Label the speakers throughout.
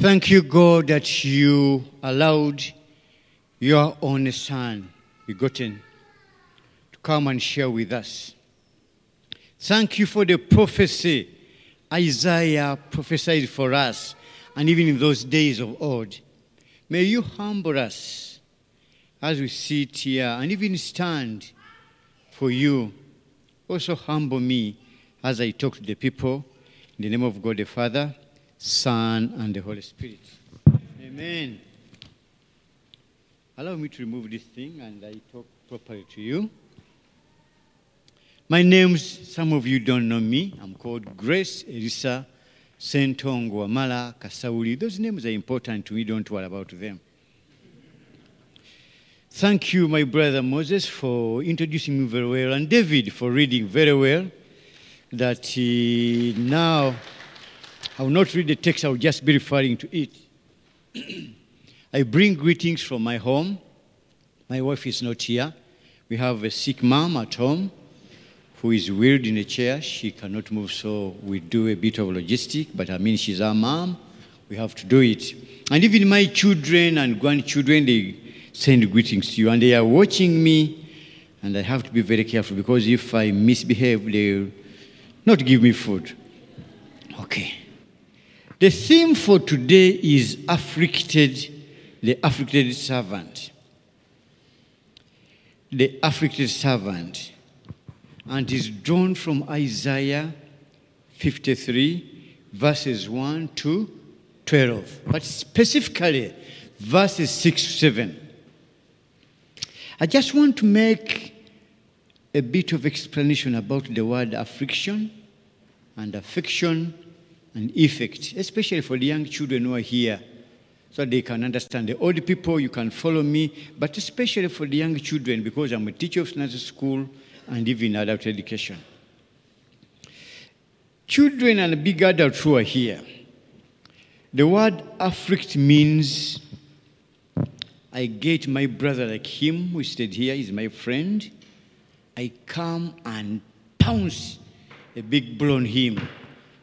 Speaker 1: Thank you, God, that you allowed your only Son, begotten, to come and share with us. Thank you for the prophecy Isaiah prophesied for us, and even in those days of old. May you humble us as we sit here and even stand for you. Also, humble me as I talk to the people in the name of God the Father, Son, and the Holy Spirit. Amen. Allow me to remove this thing and I talk properly to you. My name's, some of you don't know me. I'm called Grace Erisa Sentongo Wamala Kasauli. Those names are important to me, don't worry about them. Thank you, my brother Moses, for introducing me very well, and David for reading very well. That now I will not read the text, I will just be referring to it. I bring greetings from my home. My wife is not here. We have a sick mom at home who is wheeled in a chair. She cannot move, so we do a bit of logistic, but I mean, she's our mom. We have to do it. And even my children and grandchildren, they send greetings to you, and they are watching me, and I have to be very careful because if I misbehave, they'll not give me food. Okay. The theme for today is afflicted, the afflicted servant. The afflicted servant and is drawn from Isaiah 53, verses 1 to 12, but specifically verses 6 to 7. I just want to make a bit of explanation about the word affliction and affection and effect, especially for the young children who are here, so they can understand. The old people, you can follow me, but especially for the young children, because I'm a teacher of Sunday school and even adult education. Children and big adults who are here, the word afflict means I get my brother like him who stayed here, is my friend. I come and pounce a big blow on him.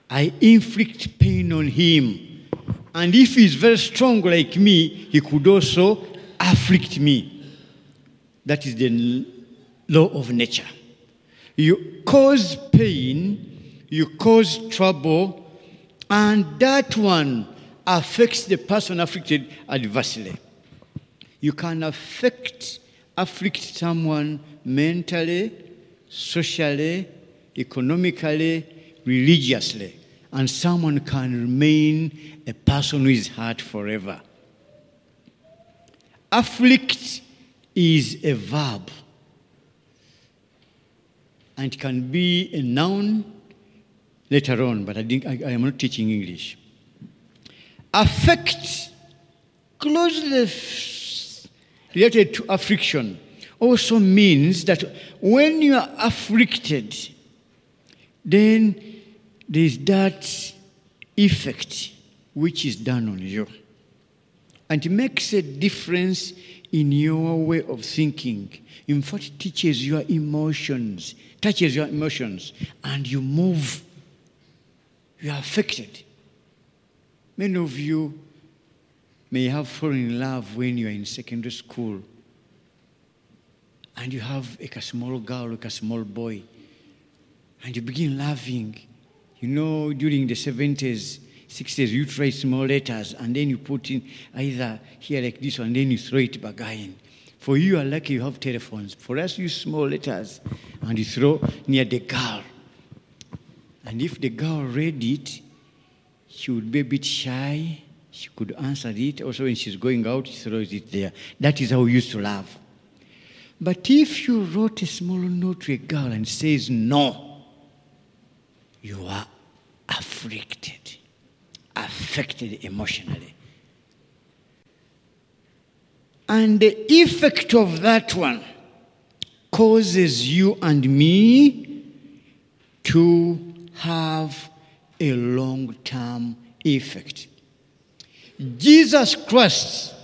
Speaker 1: I inflict pain on him. And if he's very strong like me, he could also afflict me. That is the law of nature. You cause pain, you cause trouble, and that one affects the person afflicted adversely. You can affect, afflict someone mentally, socially, economically, religiously, and someone can remain a person who is hurt forever. Afflict is a verb and can be a noun later on, but I, think I, I am not teaching English. Affect, closely related to affliction, also means that when you are afflicted, then there is that effect which is done on you. And it makes a difference in your way of thinking. In fact, it teaches your emotions, touches your emotions, and you move. You are affected. Many of you may have fallen in love when you are in secondary school and you have like a small girl, like a small boy, and you begin loving. You know, during the 70s, 60s, you write small letters and then you put in either here like this and then you throw it back in. For you are lucky you have telephones. For us, you small letters and you throw near the girl. And if the girl read it, she would be a bit shy. She could answer it. Also, when she's going out, she throws it there. That is how we used to love. But if you wrote a small note to a girl and says no, you are afflicted, affected emotionally. And the effect of that one causes you and me to have a long term effect. Jesus Christ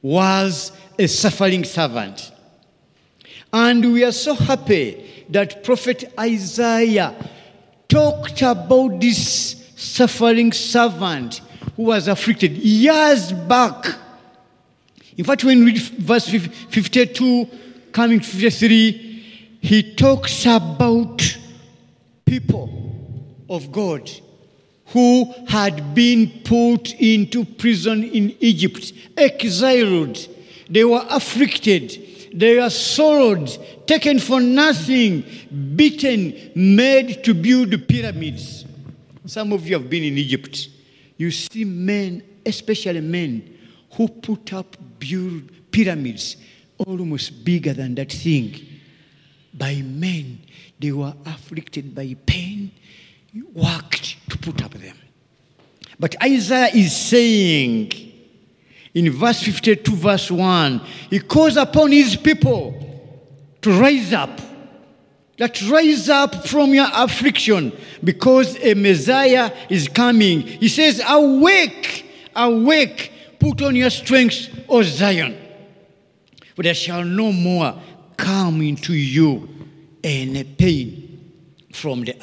Speaker 1: was a suffering servant. And we are so happy that Prophet Isaiah talked about this suffering servant who was afflicted years back. In fact, when we read verse 52, coming to 53, he talks about people of God who had been put into prison in Egypt, exiled. They were afflicted. They were sorrowed, taken for nothing, beaten, made to build pyramids. Some of you have been in Egypt. You see men, especially men, who put up build pyramids almost bigger than that thing. By men, they were afflicted by pain, worked to put up them. But Isaiah is saying in verse 52, verse 1, he calls upon his people to rise up. That rise up from your affliction because a Messiah is coming. He says, Awake, awake, put on your strength, O Zion. For there shall no more come into you any pain from the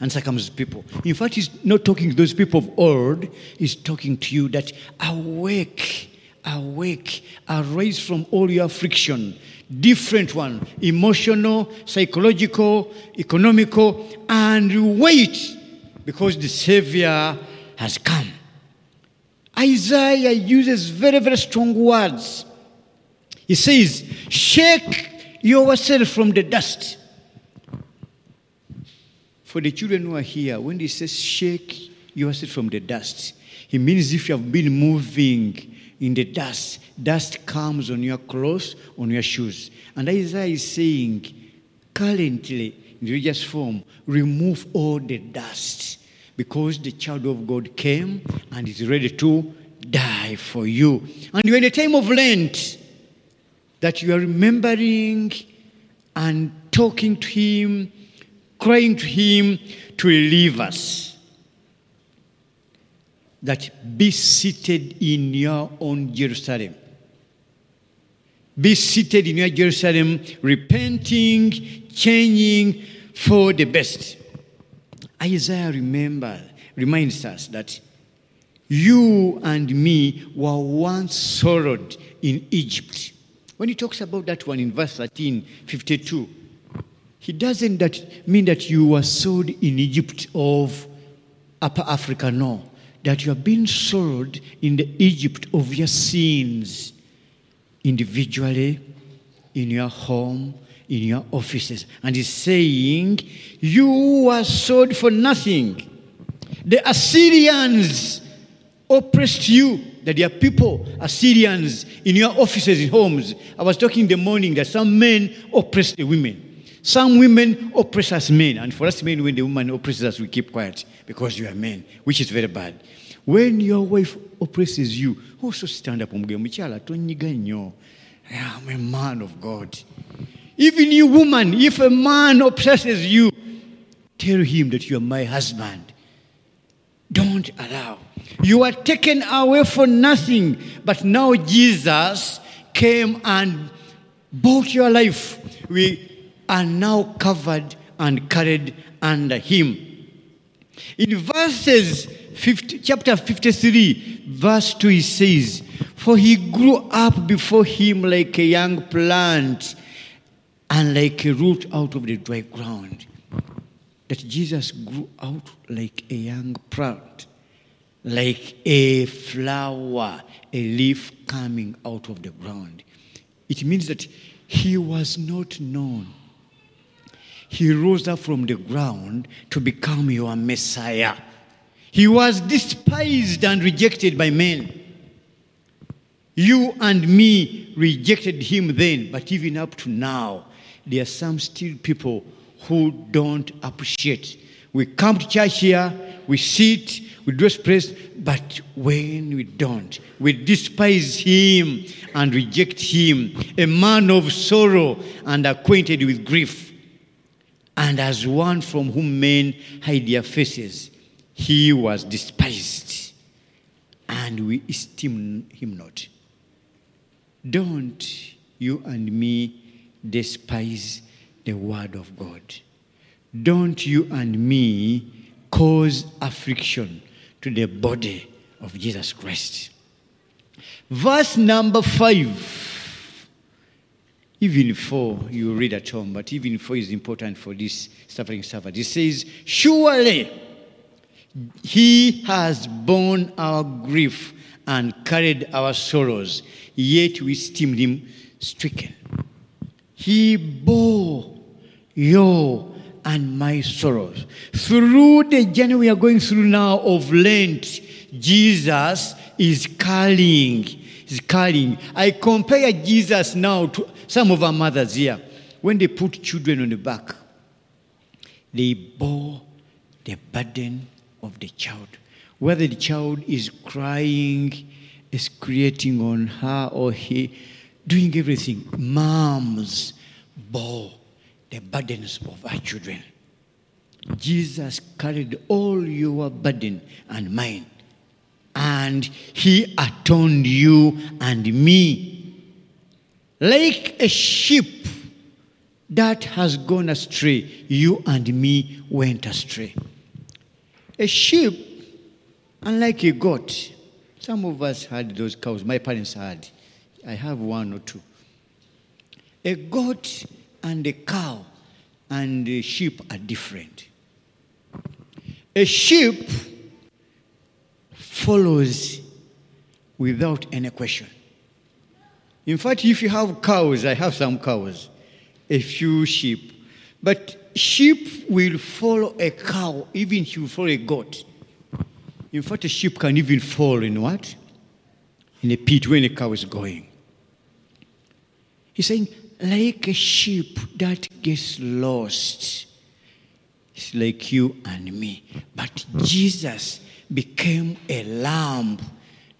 Speaker 1: uncircumcised people. In fact, he's not talking to those people of old, he's talking to you that awake, awake, arise from all your affliction. Different one, emotional, psychological, economical, and wait because the Savior has come. Isaiah uses very, very strong words. He says, Shake yourself from the dust. For the children who are here, when he says shake yourself from the dust, he means if you have been moving in the dust, dust comes on your clothes, on your shoes. And Isaiah is saying, currently, in religious form, remove all the dust because the child of God came and is ready to die for you. And you're in a time of Lent that you are remembering and talking to Him, crying to Him to relieve us. That be seated in your own Jerusalem. Be seated in your Jerusalem, repenting, changing for the best. Isaiah remember, reminds us that you and me were once sorrowed in Egypt. When he talks about that one in verse 13, 52, he doesn't that mean that you were sold in Egypt of Upper Africa, no. That you have been sold in the Egypt of your sins, individually, in your home, in your offices. And he's saying, You were sold for nothing. The Assyrians oppressed you, that there are people, Assyrians, in your offices, in homes. I was talking in the morning that some men oppressed the women. Some women oppress us men. And for us men, when the woman oppresses us, we keep quiet because you are men, which is very bad. When your wife oppresses you, also stand up. And I'm a man of God. Even you, woman, if a man oppresses you, tell him that you are my husband. Don't allow. You are taken away for nothing, but now Jesus came and bought your life. We are now covered and carried under him. In verses 50, chapter 53, verse 2, he says, For he grew up before him like a young plant and like a root out of the dry ground. That Jesus grew out like a young plant like a flower, a leaf coming out of the ground. It means that he was not known. He rose up from the ground to become your Messiah. He was despised and rejected by men. You and me rejected him then, but even up to now, there are some still people who don't appreciate. We come to church here, we sit, we dress praise, but when we don't, we despise him and reject him, a man of sorrow and acquainted with grief, and as one from whom men hide their faces, he was despised, and we esteem him not. Don't you and me despise the word of God. Don't you and me cause affliction to the body of Jesus Christ. Verse number five. Even four, you read at home, but even four is important for this suffering servant. It says, Surely he has borne our grief and carried our sorrows, yet we esteemed him stricken. He bore your and my sorrows. Through the journey we are going through now of Lent, Jesus is carrying, is carrying. I compare Jesus now to some of our mothers here. When they put children on the back, they bore the burden of the child. Whether the child is crying, is creating on her or he, doing everything, moms bore the burdens of our children. Jesus carried all your burden and mine, and he atoned you and me. Like a sheep that has gone astray, you and me went astray. A sheep, unlike a goat, some of us had those cows. My parents had. I have one or two. A goat and a cow and a sheep are different. A sheep follows without any question. In fact, if you have cows, I have some cows, a few sheep, but sheep will follow a cow, even if you follow a goat. In fact, a sheep can even fall in what? In a pit when a cow is going. He's saying, like a sheep that gets lost. It's like you and me. But Jesus became a lamb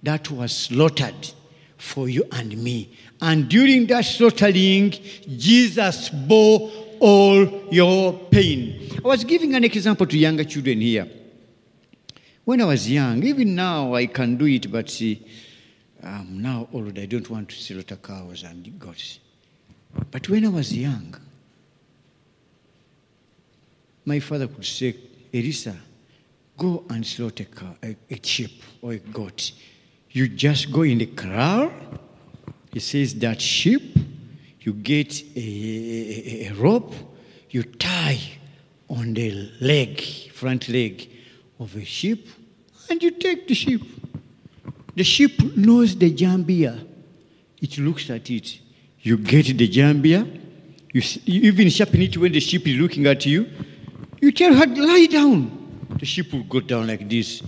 Speaker 1: that was slaughtered for you and me. And during that slaughtering, Jesus bore all your pain. I was giving an example to younger children here. When I was young, even now I can do it, but see, I'm now old. I don't want to slaughter cows and goats. But when I was young, my father could say, Erisa, go and slaughter a, a sheep or a goat. You just go in the corral. He says that sheep, you get a, a, a rope, you tie on the leg, front leg of a sheep, and you take the sheep. The sheep knows the jambia. It looks at it. You get the jambia. You, you even sharpen it when the sheep is looking at you. You tell her, lie down. The sheep will go down like this.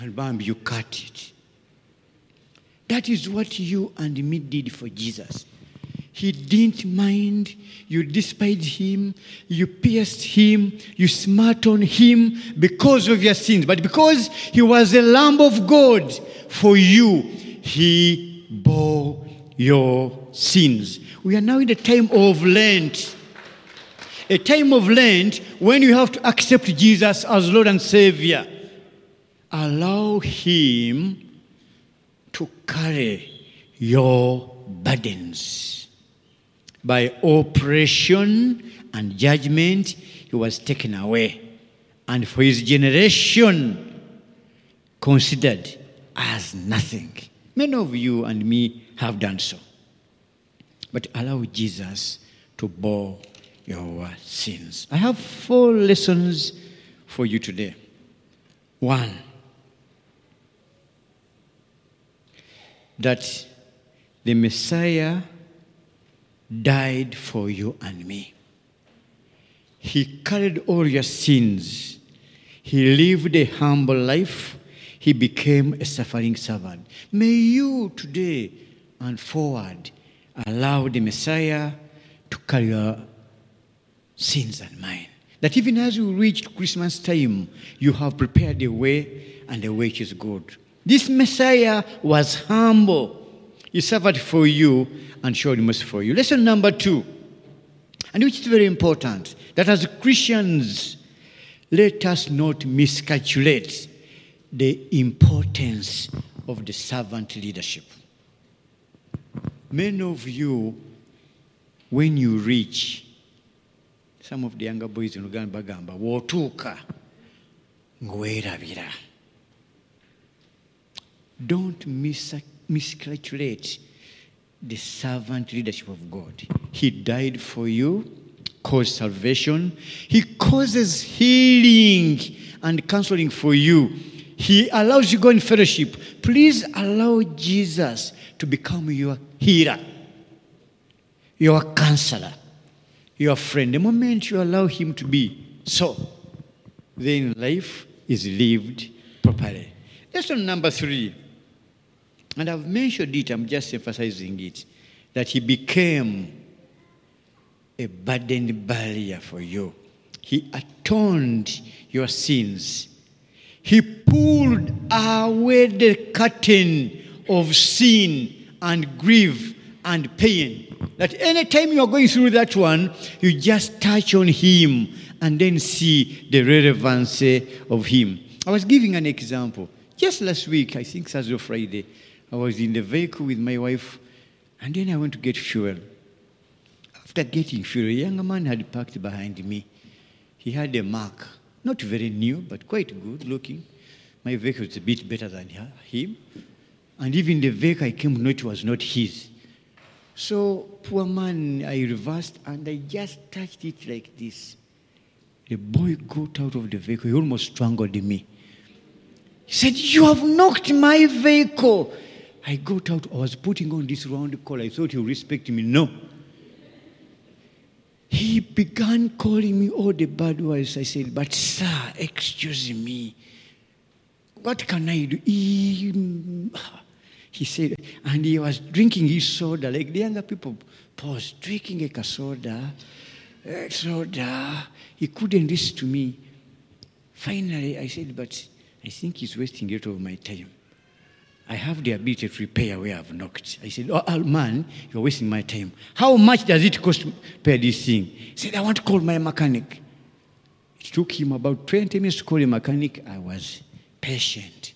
Speaker 1: And bam, you cut it. That is what you and me did for Jesus. He didn't mind. You despised him. You pierced him. You smat on him because of your sins. But because he was a lamb of God for you, he bore your sins. We are now in the time of Lent. A time of Lent when you have to accept Jesus as Lord and Savior. Allow him to carry your burdens. By oppression and judgment, he was taken away. And for his generation, considered as nothing. Many of you and me have done so. But allow Jesus to bear your sins. I have four lessons for you today. One, that the Messiah died for you and me. He carried all your sins. He lived a humble life. He became a suffering servant. May you today and forward allow the Messiah to carry your sins and mine. That even as you reach Christmas time, you have prepared a way and the way is good. This Messiah was humble. He suffered for you and showed mercy for you. Lesson number two, and which is very important, that as Christians, let us not miscalculate the importance of the servant leadership. Many of you, when you reach, some of the younger boys in Uganda bagamba, wootuuka ng'werabira. Don't mis- miscalculate the servant leadership of God. He died for you, caused salvation. He causes healing and counseling for you. He allows you go in fellowship. Please allow Jesus to become your healer, your counselor, your friend. The moment you allow him to be so, then life is lived properly. Lesson number three, and I've mentioned it, I'm just emphasizing it, that he became a burden barrier for you. He atoned your sins. He pulled away the curtain of sin and grief and pain. That anytime you are going through that one, you just touch on Him and then see the relevance eh, of Him. I was giving an example. Just last week, I think or Friday, I was in the vehicle with my wife, and then I went to get fuel. After getting fuel, a young man had parked behind me. He had a mark, not very new, but quite good looking. My vehicle was a bit better than him. And even the vehicle I came to know it was not his. So, poor man, I reversed and I just touched it like this. The boy got out of the vehicle. He almost strangled me. He said, You have knocked my vehicle. I got out. I was putting on this round call. I thought he would respect me. No. He began calling me all the bad words. I said, But sir, excuse me. What can I do? He, mm, he said, and he was drinking his soda, like the younger people pause, drinking a soda, uh, soda. He couldn't listen to me. Finally, I said, But I think he's wasting a lot of my time. I have the ability to repair where I've knocked. I said, Oh, man, you're wasting my time. How much does it cost to repair this thing? He said, I want to call my mechanic. It took him about 20 minutes to call a mechanic. I was patient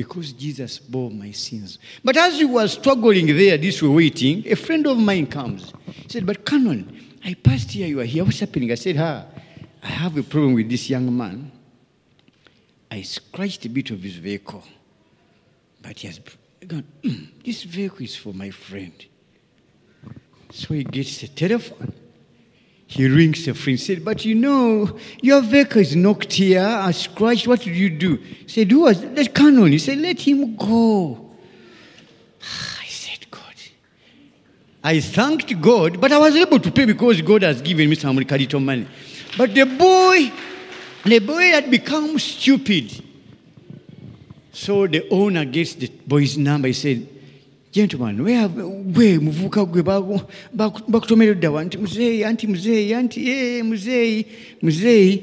Speaker 1: because Jesus bore my sins. But as he was struggling there, this way waiting, a friend of mine comes. He said, But Canon, I passed here, you are here. What's happening? I said, Ha, I have a problem with this young man. I scratched a bit of his vehicle. But he has gone, mm, this vehicle is for my friend. So he gets a telephone. He rings a friend, said, But you know, your vehicle is knocked here, I scratched. What did you do? He said, Who was that canon? He said, Let him go. I said, God. I thanked God, but I was able to pay because God has given me some little money. But the boy, the boy had become stupid. So the owner gets the boy's number. He said, Gentleman, gwe muvuka gwe bakutomera ddawa. Nti muzeeyi anti muzeeyi anti ee eh, muzeeyi muzeeyi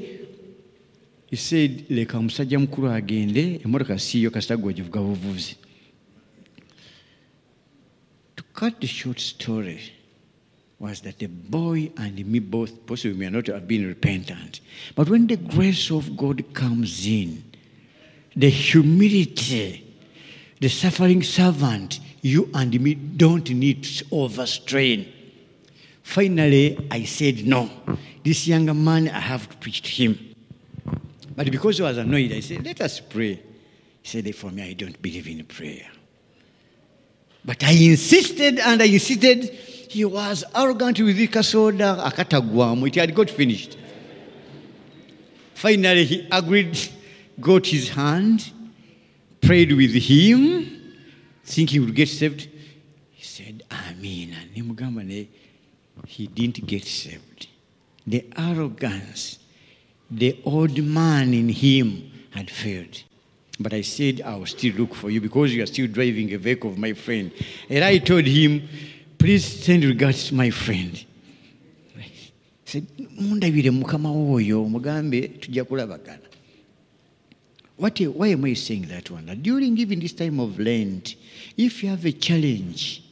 Speaker 1: he said leka omusajja mukulu agende emmotoka siiyo kasita gwe givuga buvuzi. To cut the short story was that the boy and me both possibly may not have been repentant but when the grace of god comes in the humility, the suffering servant, you and me don't need to overstrain. Finally, I said, No, this younger man, I have to preach to him. But because he was annoyed, I said, Let us pray. He said, For me, I don't believe in prayer. But I insisted and I insisted. He was arrogant with the kasoda akatagwamu. It had got finished. Finally, he agreed got his hand, prayed with him, thinking he would get saved. He said, Amen. And he didn't get saved. The arrogance, the old man in him had failed. But I said, I will still look for you because you are still driving a vehicle of my friend. And I told him, please send regards to my friend. He said, mundabire mukama woyo mugambe tujja kulabagana what, why am I saying that one? During even this time of Lent, if you have a challenge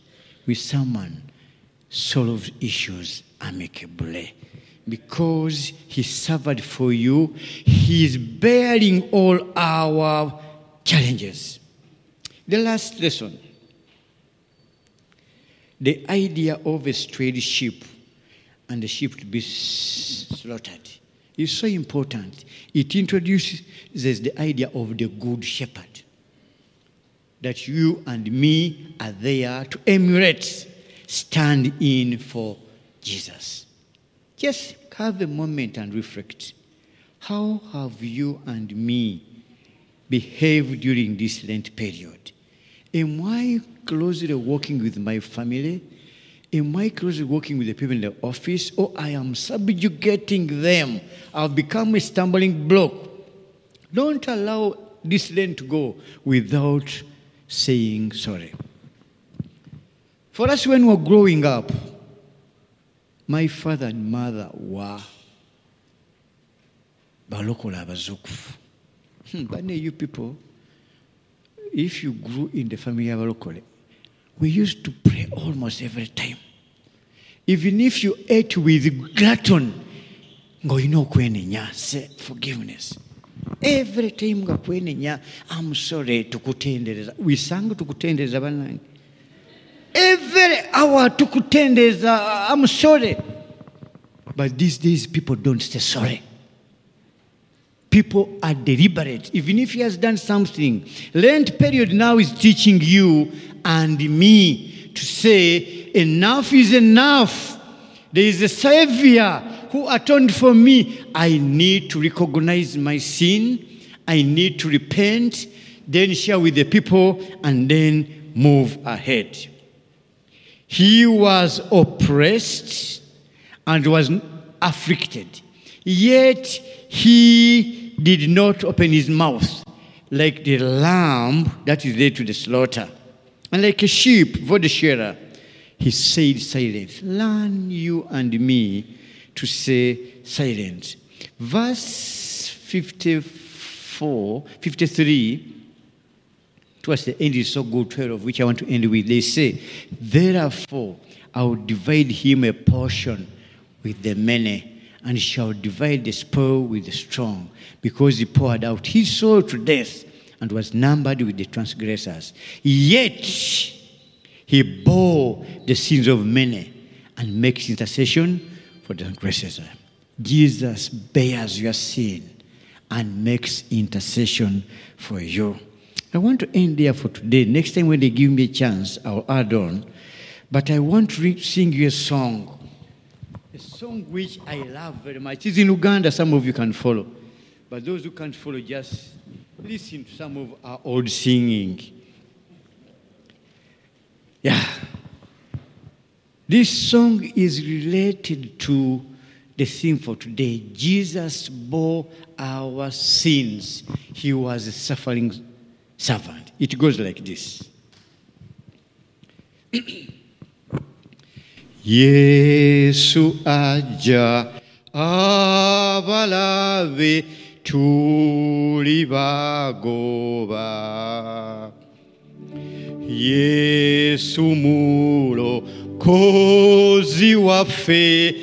Speaker 1: with someone, solve issues amicably. Because he suffered for you, he is bearing all our challenges. The last lesson the idea of a strayed sheep and the sheep to be slaughtered is so important. It introduces the idea of the good shepherd. that you and me are there to emulate, stand in for Jesus. Just have a moment and reflect. How have you and me behaved during this Lent period? Am I closely working with my family? Am I closely working with the people in the office? Or I am subjugating them? I've become a stumbling block. Don't allow this Lent to go without saying sorry. For us, when we were growing up, my father and mother were balokola. Hmm, but you people, if you grew in the family of Alokole, we used to pray almost every time. Even if you ate with glutton, ng'olina okwenenya say forgiveness. Every time nga kwenenya i'm sorry to tukutendereza we sang tukutendereza bannange every hour to tukutendereza i'm sorry. But these days people don't say sorry people are deliberate. Even if he has done something lent period now is teaching you and me to say enough is enough. There is a savior who atoned for me. I need to recognize my sin. I need to repent. Then share with the people and then move ahead. He was oppressed and was afflicted. Yet he did not open his mouth like the lamb that is led to the slaughter. And like a sheep for the shearer he said silence learn you and me to say silence verse 54 53 towards the end is so good 12 which i want to end with they say therefore i will divide him a portion with the many and shall divide the spoil with the strong because he poured out his soul to death and was numbered with the transgressors yet he bore the sins of many and makes intercession for the transgressors jesus bears your sin and makes intercession for you I want to end there for today. Next time when they give me a chance, I'll add on. But I want to sing you a song. A song which I love very much. It's in Luganda, some of you can follow. But those who can't follow, just listen to some of our old singing. Yeah. This song is related to the theme for today. Jesus bore our sins. He was a suffering servant. It goes like this. Yesu ajja abalabe tulibagoba. Yesu mulokozi waffe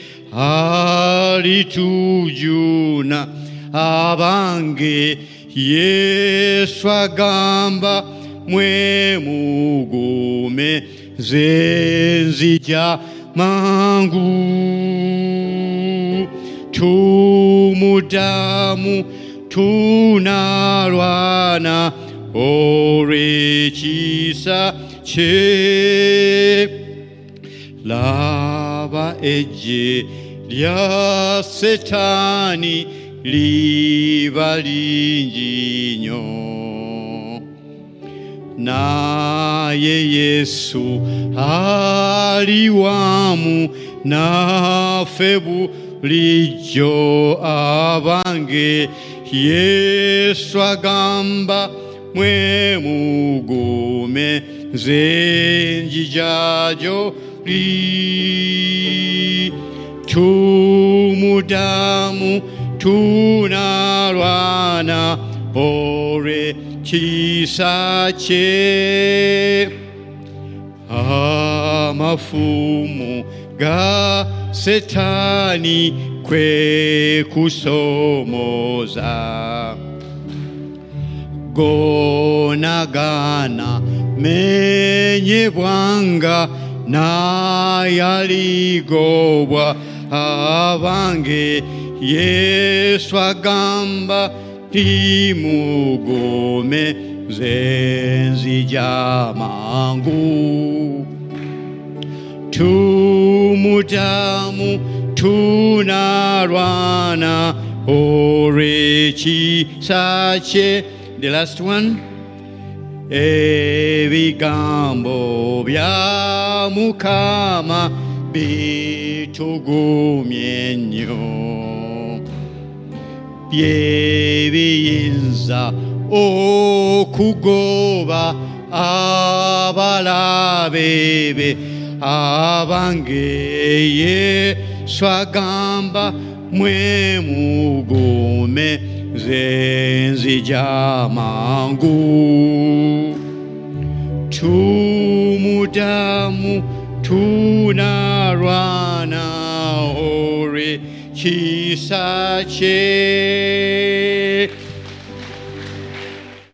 Speaker 1: alitujuna. Abange yesu agamba mwe mugume ze nzija 만구 조무자무 두나라나 오레지사 제 라바 에제 리아세타니 리발리니뇨. Naye yesu ali wamu naffe bulijjo abange. Yesu agamba mwe mugume nze njijajo li. Tumudamu tunalwana olwe kye amafumu ga setaani kwe kusomoza. Gonagana menyebwanga nayaligobwa abange yesu agamba timugome zenzija mangu tumutamu tunarwana orechi sache. The last one. Ebigambo bya mukama bitugumye nnyo byebiyinza okugoba abalabe be abangeye swagamba mwe mugume zenzija mangu. Tumutamu tunarwana chisache